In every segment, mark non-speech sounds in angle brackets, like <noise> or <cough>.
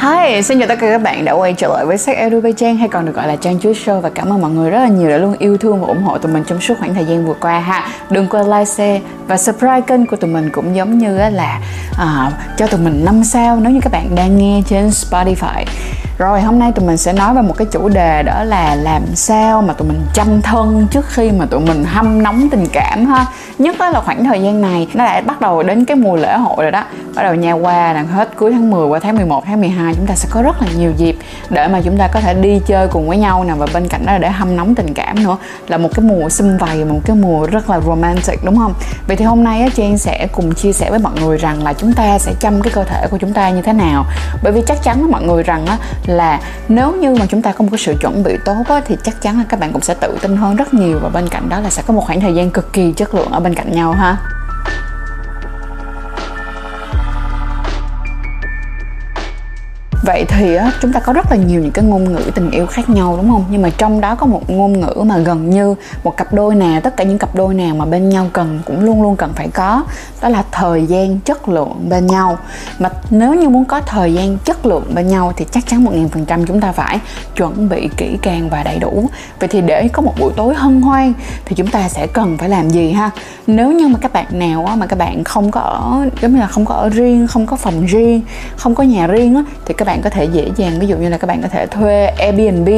Hi, xin chào tất cả các bạn đã quay trở lại với sách Edu Trang hay còn được gọi là Trang Chuối Show và cảm ơn mọi người rất là nhiều đã luôn yêu thương và ủng hộ tụi mình trong suốt khoảng thời gian vừa qua ha. Đừng quên like, share và subscribe kênh của tụi mình cũng giống như là uh, cho tụi mình 5 sao nếu như các bạn đang nghe trên Spotify. Rồi hôm nay tụi mình sẽ nói về một cái chủ đề đó là làm sao mà tụi mình chăm thân trước khi mà tụi mình hâm nóng tình cảm ha. Nhất đó là khoảng thời gian này nó đã bắt đầu đến cái mùa lễ hội rồi đó. Bắt đầu nha qua là hết cuối tháng 10 qua tháng 11, tháng 12 chúng ta sẽ có rất là nhiều dịp để mà chúng ta có thể đi chơi cùng với nhau nè và bên cạnh đó là để hâm nóng tình cảm nữa. Là một cái mùa xung vầy một cái mùa rất là romantic đúng không? Vậy thì hôm nay á Trang sẽ cùng chia sẻ với mọi người rằng là chúng ta sẽ chăm cái cơ thể của chúng ta như thế nào. Bởi vì chắc chắn với mọi người rằng á là nếu như mà chúng ta có một cái sự chuẩn bị tốt á, thì chắc chắn là các bạn cũng sẽ tự tin hơn rất nhiều. Và bên cạnh đó là sẽ có một khoảng thời gian cực kỳ chất lượng ở bên cạnh nhau ha. Vậy thì á, chúng ta có rất là nhiều những cái ngôn ngữ tình yêu khác nhau đúng không? Nhưng mà trong đó có một ngôn ngữ mà gần như một cặp đôi nào tất cả những cặp đôi nào mà bên nhau cần cũng luôn luôn cần phải có đó là thời gian chất lượng bên nhau. Mà nếu như muốn có thời gian chất lượng bên nhau thì chắc chắn một nghìn phần trăm chúng ta phải chuẩn bị kỹ càng và đầy đủ. Vậy thì để có một buổi tối hân hoan thì chúng ta sẽ cần phải làm gì ha? Nếu như mà các bạn nào á, mà các bạn không có ở giống như là không có ở riêng không có phòng riêng không có nhà riêng á, thì các bạn bạn có thể dễ dàng, ví dụ như là các bạn có thể thuê Airbnb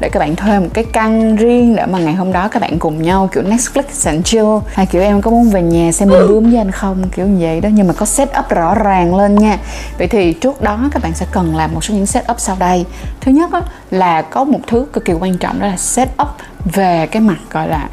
để các bạn thuê một cái căn riêng để mà ngày hôm đó các bạn cùng nhau, kiểu Netflix and chill. Hay kiểu em có muốn về nhà xem bướm bướm với anh không? Kiểu như vậy đó, nhưng mà có set up rõ ràng lên nha. Vậy thì trước đó các bạn sẽ cần làm một số những set up sau đây. Thứ nhất là có một thứ cực kỳ quan trọng đó là set up về cái mặt gọi là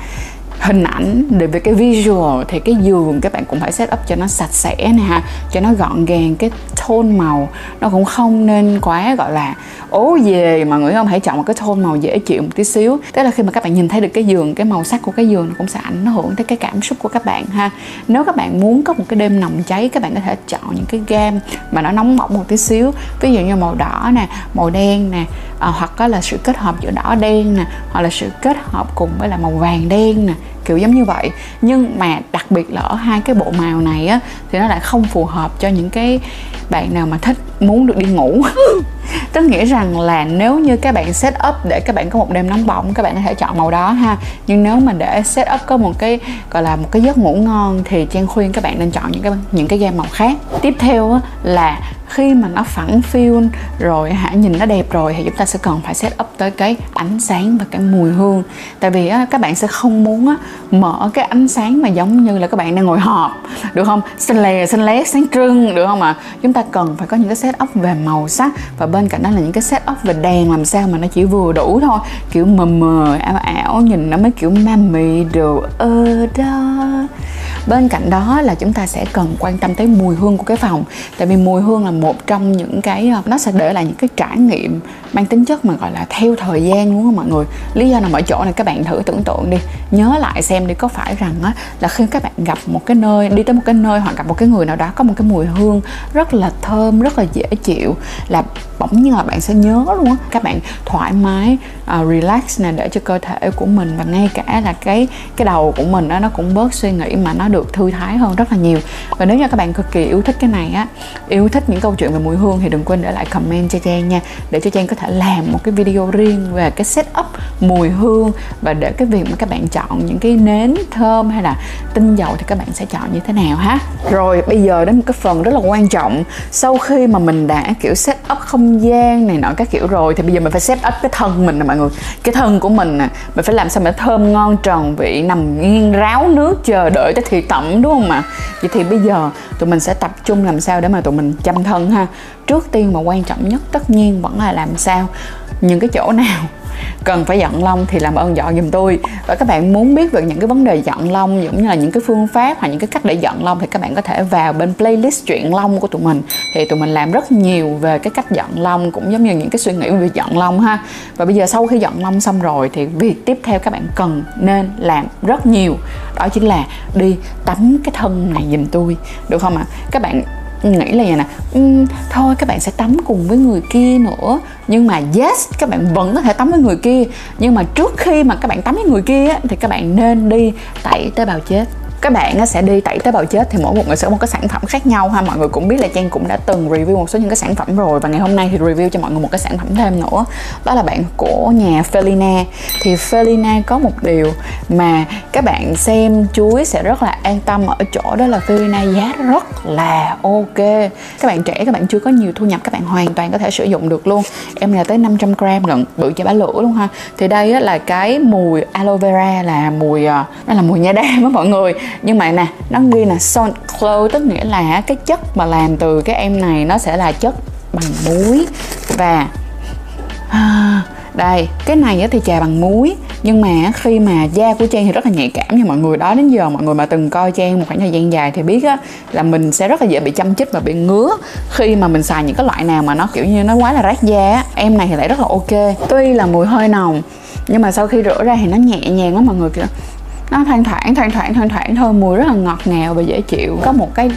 hình ảnh để về cái visual, thì cái giường các bạn cũng phải set up cho nó sạch sẽ nè ha, cho nó gọn gàng, cái tone màu nó cũng không nên quá, gọi là, ố về mà người không hãy chọn một cái tone màu dễ chịu một tí xíu. Tức là khi mà các bạn nhìn thấy được cái giường, cái màu sắc của cái giường nó cũng sẽ ảnh hưởng tới cái cảm xúc của các bạn ha. Nếu các bạn muốn có một cái đêm nồng cháy, các bạn có thể chọn những cái gam mà nó nóng bỏng một tí xíu. Ví dụ như màu đỏ nè, màu đen nè à, hoặc có là sự kết hợp giữa đỏ đen nè hoặc là sự kết hợp cùng với là màu vàng đen nè kiểu giống như vậy. Nhưng mà đặc biệt là ở hai cái bộ màu này á thì nó lại không phù hợp cho những cái bạn nào mà thích muốn được đi ngủ. <laughs> Tức nghĩa rằng là nếu như các bạn set up để các bạn có một đêm nóng bỏng các bạn có thể chọn màu đó ha. Nhưng nếu mà để set up có một cái gọi là một cái giấc ngủ ngon thì trang khuyên các bạn nên chọn những cái những cái gam màu khác. Tiếp theo là khi mà nó phẳng phiu rồi hả nhìn nó đẹp rồi thì chúng ta sẽ cần phải set up tới cái ánh sáng và cái mùi hương. Tại vì á, các bạn sẽ không muốn á, mở cái ánh sáng mà giống như là các bạn đang ngồi họp được không? Xanh lè xanh lét sáng trưng được không ạ? À? chúng ta cần phải có những cái set up về màu sắc và bên cạnh đó là những cái set up về đèn làm sao mà nó chỉ vừa đủ thôi. Kiểu mờ mờ ảo ảo nhìn nó mới kiểu mami đồ ơ đó. Bên cạnh đó là chúng ta sẽ cần quan tâm tới mùi hương của cái phòng. Tại vì mùi hương là một trong những cái ờ, nó sẽ để lại những cái trải nghiệm mang tính chất mà gọi là theo thời gian đúng không mọi người? Lý do nằm ở chỗ này các bạn thử tưởng tượng đi. Nhớ lại xem đi có phải rằng á là khi các bạn gặp một cái nơi đi tới một cái nơi hoặc gặp một cái người nào đó có một cái mùi hương rất là thơm rất là dễ chịu là bỗng nhiên là bạn sẽ nhớ luôn á. Các bạn thoải mái uh, relax nè để cho cơ thể của mình và ngay cả là cái cái đầu của mình đó nó cũng bớt suy nghĩ mà nó được thư thái hơn rất là nhiều. Và nếu như các bạn cực kỳ yêu thích cái này á yêu thích những câu chuyện về mùi hương thì đừng quên để lại comment cho Trang nha. Để cho Trang có thể làm một cái video riêng về cái setup mùi hương và để cái việc mà các bạn chọn những cái nến thơm hay là tinh dầu thì các bạn sẽ chọn như thế nào ha. Rồi, bây giờ đến một cái phần rất là quan trọng. Sau khi mà mình đã, kiểu, set up không gian này nọ các kiểu rồi thì bây giờ mình phải set up cái thân mình nè mọi người. Cái thân của mình nè, mình phải làm sao mà thơm ngon, tròn vị, nằm nghiêng, ráo nước, chờ đợi tới thị tẩm, đúng không ạ? Vậy thì bây giờ tụi mình sẽ tập trung làm sao để mà tụi mình chăm thân ha. Trước tiên mà quan trọng nhất tất nhiên vẫn là làm sao những cái chỗ nào <laughs> cần phải dọn lông thì làm ơn dọn giùm tôi. Và các bạn muốn biết về những cái vấn đề dọn lông giống như là những cái phương pháp hoặc những cái cách để dọn lông thì các bạn có thể vào bên playlist chuyện lông của tụi mình. Thì tụi mình làm rất nhiều về cái cách dọn lông cũng giống như những cái suy nghĩ về việc dọn lông ha. Và bây giờ sau khi dọn lông xong rồi thì việc tiếp theo các bạn cần nên làm rất nhiều, đó chính là đi tắm cái thân này giùm tôi, được không ạ? À? các bạn nghĩ là vậy nè. Um, thôi các bạn sẽ tắm cùng với người kia nữa. Nhưng mà yes các bạn vẫn có thể tắm với người kia. Nhưng mà trước khi mà các bạn tắm với người kia thì các bạn nên đi tẩy tế bào chết các bạn sẽ đi tẩy tế bào chết thì mỗi một người sẽ có một cái sản phẩm khác nhau ha. Mọi người cũng biết là trang cũng đã từng review một số những cái sản phẩm rồi và ngày hôm nay thì review cho mọi người một cái sản phẩm thêm nữa. Đó là bạn của nhà Felina. Thì Felina có một điều mà các bạn xem chuối sẽ rất là an tâm ở chỗ đó là Felina giá rất là ok. Các bạn trẻ, các bạn chưa có nhiều thu nhập, các bạn hoàn toàn có thể sử dụng được luôn. Em là tới 500 gram lận bự cho bá lửa luôn ha. Thì đây là cái mùi aloe vera, là mùi à, đó là mùi nha đam á mọi người nhưng mà nè, nó ghi là salt clove tức nghĩa là cái chất mà làm từ cái em này nó sẽ là chất bằng muối. Và à, đây, cái này thì trà bằng muối. Nhưng mà khi mà da của trang thì rất là nhạy cảm như mọi người. Đó, đến giờ mọi người mà từng coi trang một khoảng thời gian dài thì biết á, là mình sẽ rất là dễ bị châm chích và bị ngứa khi mà mình xài những cái loại nào mà nó kiểu như nó quá là rát da á. Em này thì lại rất là ok. Tuy là mùi hơi nồng, nhưng mà sau khi rửa ra thì nó nhẹ nhàng lắm mọi người, kiểu nó thoang thoảng thoang thoảng thoang thoảng thôi, mùi rất là ngọt ngào và dễ chịu. Có một cái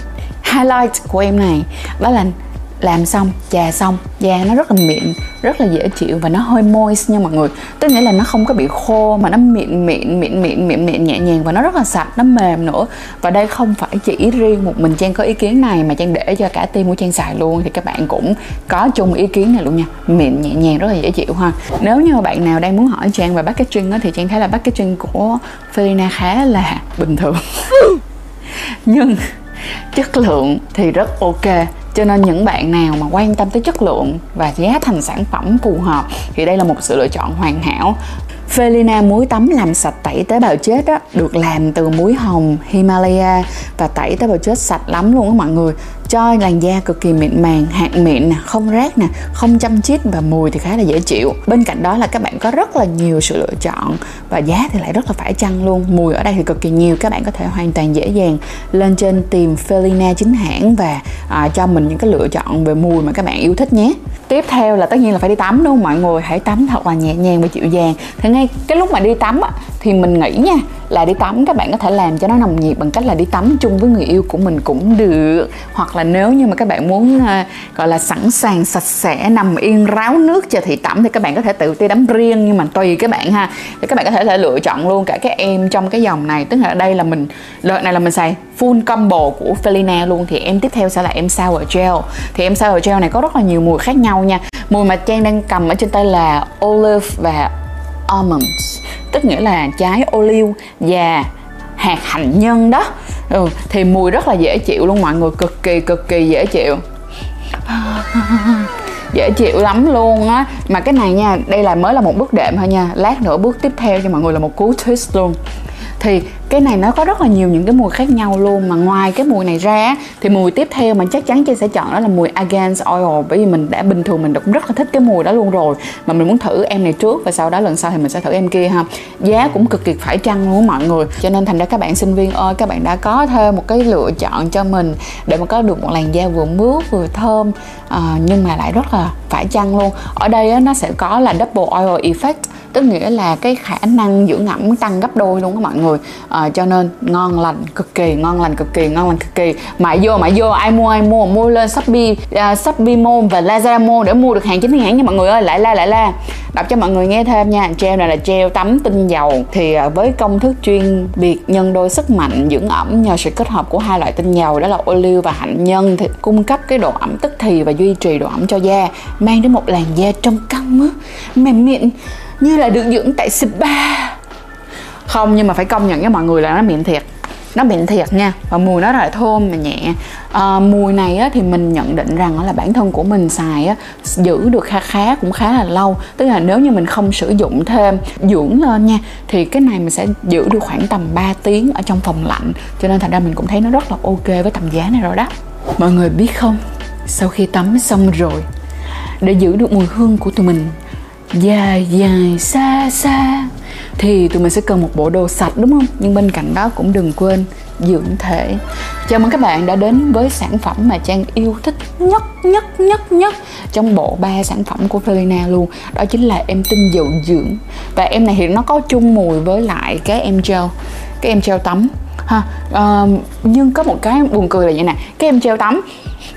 highlight của em này, đó là làm xong, chà xong. Da nó rất là mịn, rất là dễ chịu và nó hơi moist nha mọi người. Tức nghĩa là nó không có bị khô mà nó mịn mịn mịn mịn mịn mịn, nhẹ nhàng và nó rất là sạch, nó mềm nữa. Và đây không phải chỉ riêng một mình trang có ý kiến này mà trang để cho cả team của trang xài luôn. Thì các bạn cũng có chung ý kiến này luôn nha. Mịn, nhẹ nhàng, rất là dễ chịu ha. Nếu như bạn nào đang muốn hỏi trang về packaging thì trang thấy là packaging của Felina khá là bình thường. <laughs> Nhưng chất lượng thì rất ok cho nên những bạn nào mà quan tâm tới chất lượng và giá thành sản phẩm phù hợp thì đây là một sự lựa chọn hoàn hảo. Felina muối tắm làm sạch tẩy tế bào chết á, được làm từ muối hồng Himalaya và tẩy tế bào chết sạch lắm luôn á mọi người cho làn da cực kỳ mịn màng hạt mịn nè không rác nè không chăm chít và mùi thì khá là dễ chịu. Bên cạnh đó là các bạn có rất là nhiều sự lựa chọn và giá thì lại rất là phải chăng luôn. Mùi ở đây thì cực kỳ nhiều các bạn có thể hoàn toàn dễ dàng lên trên tìm Felina chính hãng và à, cho mình những cái lựa chọn về mùi mà các bạn yêu thích nhé. Tiếp theo là tất nhiên là phải đi tắm đúng không mọi người? Hãy tắm thật là nhẹ nhàng và dịu dàng. Thì ngay cái lúc mà đi tắm á, thì mình nghĩ nha là đi tắm các bạn có thể làm cho nó nồng nhiệt bằng cách là đi tắm chung với người yêu của mình cũng được hoặc là nếu như mà các bạn muốn uh, gọi là sẵn sàng sạch sẽ nằm yên ráo nước chờ thị tẩm thì các bạn có thể tự tia đắm riêng. Nhưng mà tùy các bạn ha thì các bạn có thể là lựa chọn luôn cả các em trong cái dòng này. Tức là đây là mình đợt này là mình xài full combo của Felina luôn. Thì em tiếp theo sẽ là em sour gel. Thì em sour gel này có rất là nhiều mùi khác nhau nha. Mùi mà Trang đang cầm ở trên tay là olive và almonds. Tức nghĩa là trái ô liu và hạt hạnh nhân đó ừ, thì mùi rất là dễ chịu luôn mọi người cực kỳ cực kỳ dễ chịu. Dễ chịu lắm luôn á. Mà cái này nha đây là mới là một bước đệm thôi nha. Lát nữa bước tiếp theo cho mọi người là một cú twist luôn. Thì cái này nó có rất là nhiều những cái mùi khác nhau luôn. Mà ngoài cái mùi này ra thì mùi tiếp theo mà chắc chắn chị sẽ chọn đó là mùi Against Oil. Bởi vì mình đã bình thường mình cũng rất là thích cái mùi đó luôn rồi. Mà mình muốn thử em này trước và sau đó lần sau thì mình sẽ thử em kia ha. Giá cũng cực kỳ phải chăng luôn mọi người. Cho nên thành ra các bạn sinh viên ơi các bạn đã có thêm một cái lựa chọn cho mình để mà có được một làn da vừa mướt vừa thơm à, nhưng mà lại rất là phải chăng luôn. Ở đây á, nó sẽ có là double oil effect tức nghĩa là cái khả năng dưỡng ẩm tăng gấp đôi luôn các mọi người. À, Ờ, cho nên ngon lành cực kỳ ngon lành cực kỳ ngon lành cực kỳ. Mãi vô mãi vô ai mua ai mua mua lên shopee uh, shopee mall và lazada mall để mua được hàng chính hãng nha mọi người ơi. Lại la lại la. Đọc cho mọi người nghe thêm nha. Gel này là gel tắm tinh dầu. Thì uh, với công thức chuyên biệt nhân đôi sức mạnh dưỡng ẩm nhờ sự kết hợp của hai loại tinh dầu đó là ô liu và hạnh nhân thì cung cấp cái độ ẩm tức thì và duy trì độ ẩm cho da mang đến một làn da trong căng mướt mềm mịn như là được dưỡng tại spa không nhưng mà phải công nhận với mọi người là nó mịn thiệt. Nó mịn thiệt nha và mùi nó rất là thơm và nhẹ. À, mùi này á, thì mình nhận định rằng là bản thân của mình xài á, giữ được khá khá cũng khá là lâu. Tức là nếu như mình không sử dụng thêm dưỡng lên nha thì cái này mình sẽ giữ được khoảng tầm 3 tiếng ở trong phòng lạnh. Cho nên thành ra mình cũng thấy nó rất là ok với tầm giá này rồi đó. Mọi người biết không? Sau khi tắm xong rồi để giữ được mùi hương của tụi mình dài dài xa xa thì tụi mình sẽ cần một bộ đồ sạch đúng không? Nhưng bên cạnh đó cũng đừng quên dưỡng thể. Chào mừng các bạn đã đến với sản phẩm mà trang yêu thích nhất nhất nhất nhất trong bộ ba sản phẩm của Felina luôn. Đó chính là em tinh dầu dưỡng. Và em này thì nó có chung mùi với lại cái em gel cái em gel tắm. Ha uh, nhưng có một cái buồn cười là như nè. Cái em gel tắm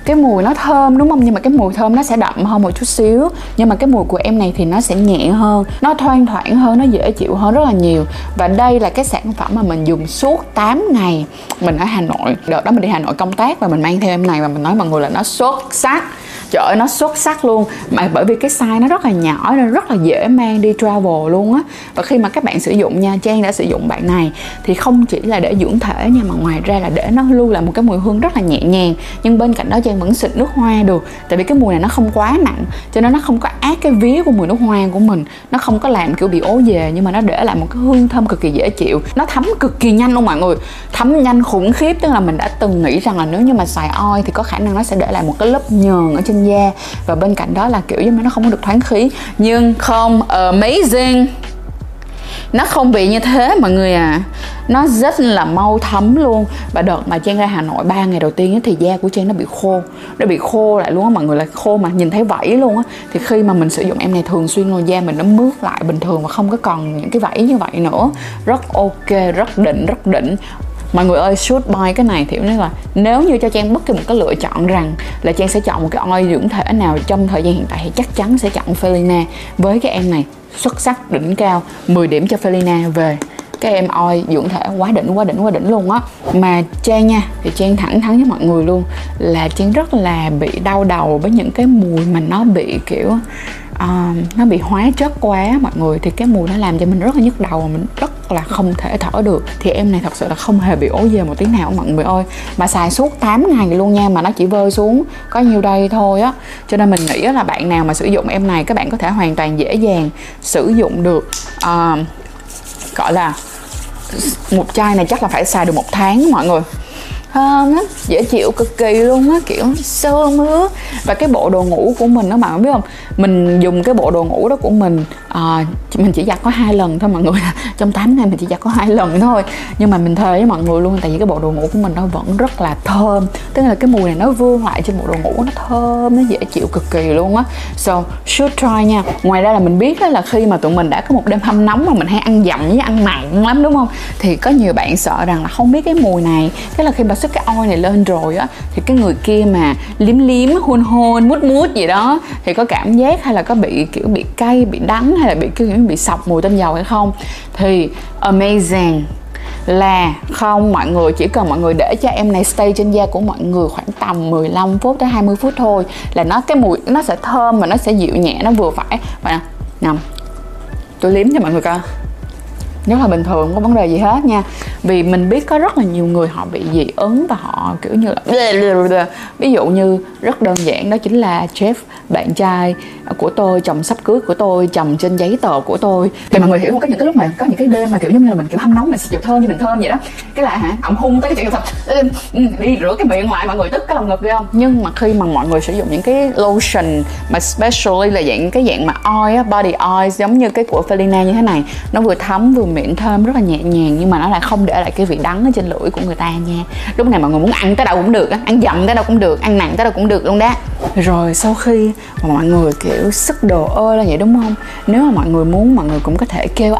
cái mùi nó thơm, đúng không? Nhưng mà cái mùi thơm nó sẽ đậm hơn một chút xíu. Nhưng mà cái mùi của em này thì nó sẽ nhẹ hơn. Nó thoang thoảng hơn, nó dễ chịu hơn rất là nhiều. Và đây là cái sản phẩm mà mình dùng suốt 8 ngày. Mình ở Hà Nội. Đợt đó mình đi Hà Nội công tác và mình mang theo em này và mình nói mọi người là nó xuất sắc trời ơi nó xuất sắc luôn. Mà bởi vì cái size nó rất là nhỏ nên rất là dễ mang đi travel luôn á. Và khi mà các bạn sử dụng nha, Trang đã sử dụng bạn này, thì không chỉ là để dưỡng thể nha, mà ngoài ra là để nó lưu lại một cái mùi hương rất là nhẹ nhàng. Nhưng bên cạnh đó, Trang vẫn xịt nước hoa được. Tại vì cái mùi này nó không quá nặng cho nên nó không có ác cái vía của mùi nước hoa của mình. Nó không có làm kiểu bị ố về nhưng mà nó để lại một cái hương thơm cực kỳ dễ chịu. Nó thấm cực kỳ nhanh luôn mọi người. Thấm nhanh khủng khiếp, tức là mình đã từng nghĩ rằng là nếu như mà xài oi thì có khả năng nó sẽ để lại một cái lớp nhờn ở trên da. Và bên cạnh đó là kiểu giống như nó không có được thoáng khí. Nhưng không, amazing. Nó không bị như thế mọi người à. Nó rất là mau thấm luôn. Và đợt mà trang ra hà nội 3 ngày đầu tiên thì da của trang nó bị khô. Nó bị khô lại luôn á, mọi người là khô mà nhìn thấy vảy luôn á. Thì khi mà mình sử dụng em này thường xuyên luôn, da mình nó mướt lại bình thường và không có còn những cái vảy như vậy nữa. Rất ok, rất đỉnh rất đỉnh mọi người ơi shoot buy cái này thì nói là nếu như cho trang bất kỳ một cái lựa chọn rằng là trang sẽ chọn một cái oil dưỡng thể nào trong thời gian hiện tại thì chắc chắn sẽ chọn Felina. Với cái em này xuất sắc đỉnh cao 10 điểm cho Felina về. Cái em oi dưỡng thể quá đỉnh quá đỉnh quá đỉnh luôn á. Mà trang nha thì trang thẳng thắn với mọi người luôn là trang rất là bị đau đầu với những cái mùi mà nó bị kiểu uh, nó bị hóa chất quá mọi người. Thì cái mùi nó làm cho mình rất là nhức đầu và mình rất là không thể thở được. Thì em này thật sự là không hề bị ố về một tiếng nào mọi người ơi. Mà xài suốt 8 ngày luôn nha mà nó chỉ vơi xuống có nhiêu đây thôi á. Cho nên mình nghĩ là bạn nào mà sử dụng em này các bạn có thể hoàn toàn dễ dàng sử dụng được uh, gọi là một chai này chắc là phải xài được một tháng mọi người thơm á dễ chịu cực kỳ luôn á kiểu sơ mưa và cái bộ đồ ngủ của mình đó bạn biết không? Mình dùng cái bộ đồ ngủ đó của mình à, mình chỉ giặt có hai lần thôi mọi người <laughs> trong 8 ngày mình chỉ giặt có hai lần thôi. Nhưng mà mình thề với mọi người luôn tại vì cái bộ đồ ngủ của mình nó vẫn rất là thơm. Tức là cái mùi này nó vương lại trên bộ đồ ngủ nó thơm nó dễ chịu cực kỳ luôn á. So should try nha. Ngoài ra là mình biết là khi mà tụi mình đã có một đêm hâm nóng mà mình hay ăn dặm với ăn mặn lắm đúng không? Thì có nhiều bạn sợ rằng là không biết cái mùi này. Cái là khi mà xuất cái oi này lên rồi á, thì cái người kia mà liếm liếm hôn hôn mút mút gì đó, thì có cảm giác hay là có bị kiểu bị cay, bị đắng hay là bị kiểu bị sọc mùi tinh dầu hay không? Thì amazing là không, mọi người, chỉ cần mọi người để cho em này stay trên da của mọi người khoảng tầm 15 phút tới 20 phút thôi là nó, cái mùi nó sẽ thơm và nó sẽ dịu nhẹ, nó vừa phải. Và nằm tôi liếm cho mọi người coi nếu là bình thường không có vấn đề gì hết nha. Vì mình biết có rất là nhiều người họ bị dị ứng và họ kiểu như là <laughs> ví dụ như rất đơn giản đó chính là Jeff bạn trai của tôi chồng sắp cưới của tôi chồng trên giấy tờ của tôi. Thì mọi người hiểu không có những cái lúc mà có những cái đêm mà kiểu như là mình kiểu hâm nóng mình xịt thơm như mình thơm vậy đó. Cái là hả ổng hung tới cái chuyện thật đi rửa cái miệng ngoài mọi người tức cái lòng ngực ghê không? Nhưng mà khi mà mọi người sử dụng những cái lotion mà specially là dạng cái dạng mà oil body oil giống như cái của Felina như thế này nó vừa thấm vừa miệng thơm rất là nhẹ nhàng, nhưng mà nó lại không để lại cái vị đắng ở trên lưỡi của người ta nha. Lúc này mọi người muốn ăn tới đâu cũng được ăn dặm tới đâu cũng được, ăn nặng tới đâu cũng được luôn đó. Rồi sau khi mà mọi người, kiểu, sức đồ ơi là vậy đúng không? Nếu mà mọi người muốn, mọi người cũng có thể kêu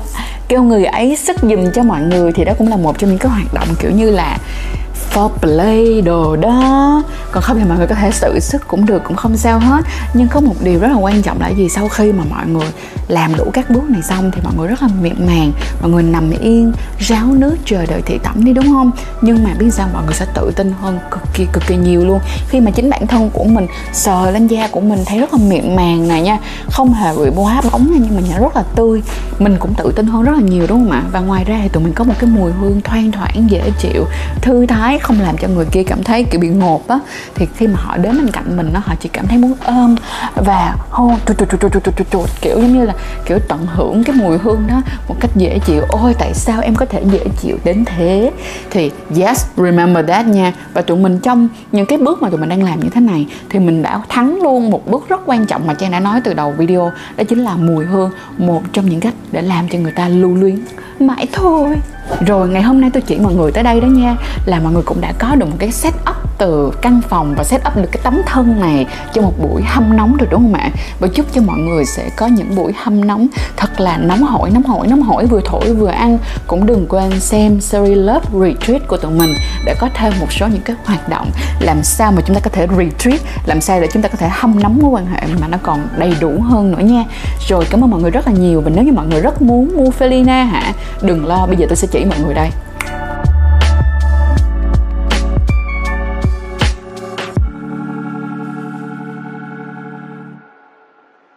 kêu người ấy sức giùm cho mọi người thì đó cũng là một trong những cái hoạt động, kiểu như là foreplay đồ đó. Còn không thì mọi người có thể tự sức cũng được, cũng không sao hết. Nhưng có một điều rất là quan trọng là gì? Sau khi mà mọi người làm đủ các bước này xong thì mọi người rất là miệng màng. Mọi người nằm yên, ráo nước, chờ đợi thị tẩm đi, đúng không? Nhưng mà biết sao mọi người sẽ tự tin hơn cực kỳ cực kỳ nhiều luôn. Khi mà chính bản thân của mình, sờ lên da của mình thấy rất là miệng màng này nha. Không hề bị bóa bóng nha, nhưng mà nhìn rất là tươi. Mình cũng tự tin hơn rất là nhiều, đúng không ạ? Và ngoài ra thì tụi mình có một cái mùi hương thoang thoảng, dễ chịu, thư thái không làm cho người kia cảm thấy kiểu bị ngột á, thì khi mà họ đến bên cạnh mình nó họ chỉ cảm thấy muốn ôm và hôn chuột chuột chuột chuột chuột chuột kiểu giống như là kiểu tận hưởng cái mùi hương đó một cách dễ chịu. Ôi, tại sao em có thể dễ chịu đến thế? Thì, yes, remember that nha. Và tụi mình trong những cái bước mà tụi mình đang làm như thế này, thì mình đã thắng luôn một bước rất quan trọng mà trang đã nói từ đầu video, đó chính là mùi hương, một trong những cách để làm cho người ta lưu luyến mãi thôi. Rồi, ngày hôm nay tôi chỉ mọi người tới đây đó nha. Là mọi người cũng đã có được một cái setup từ căn phòng và set up được cái tấm thân này cho một buổi hâm nóng được, đúng không ạ? Và chúc cho mọi người sẽ có những buổi hâm nóng. Thật là nóng hổi nóng hổi nóng hổi, vừa thổi vừa ăn. Cũng đừng quên xem series Love Retreat của tụi mình để có thêm một số những cái hoạt động. Làm sao mà chúng ta có thể retreat? Làm sao để chúng ta có thể hâm nóng mối quan hệ mà nó còn đầy đủ hơn nữa nha? Rồi, cảm ơn mọi người rất là nhiều. Và nếu như mọi người rất muốn mua Felina hả? Đừng lo, bây giờ tôi sẽ chỉ mọi người đây.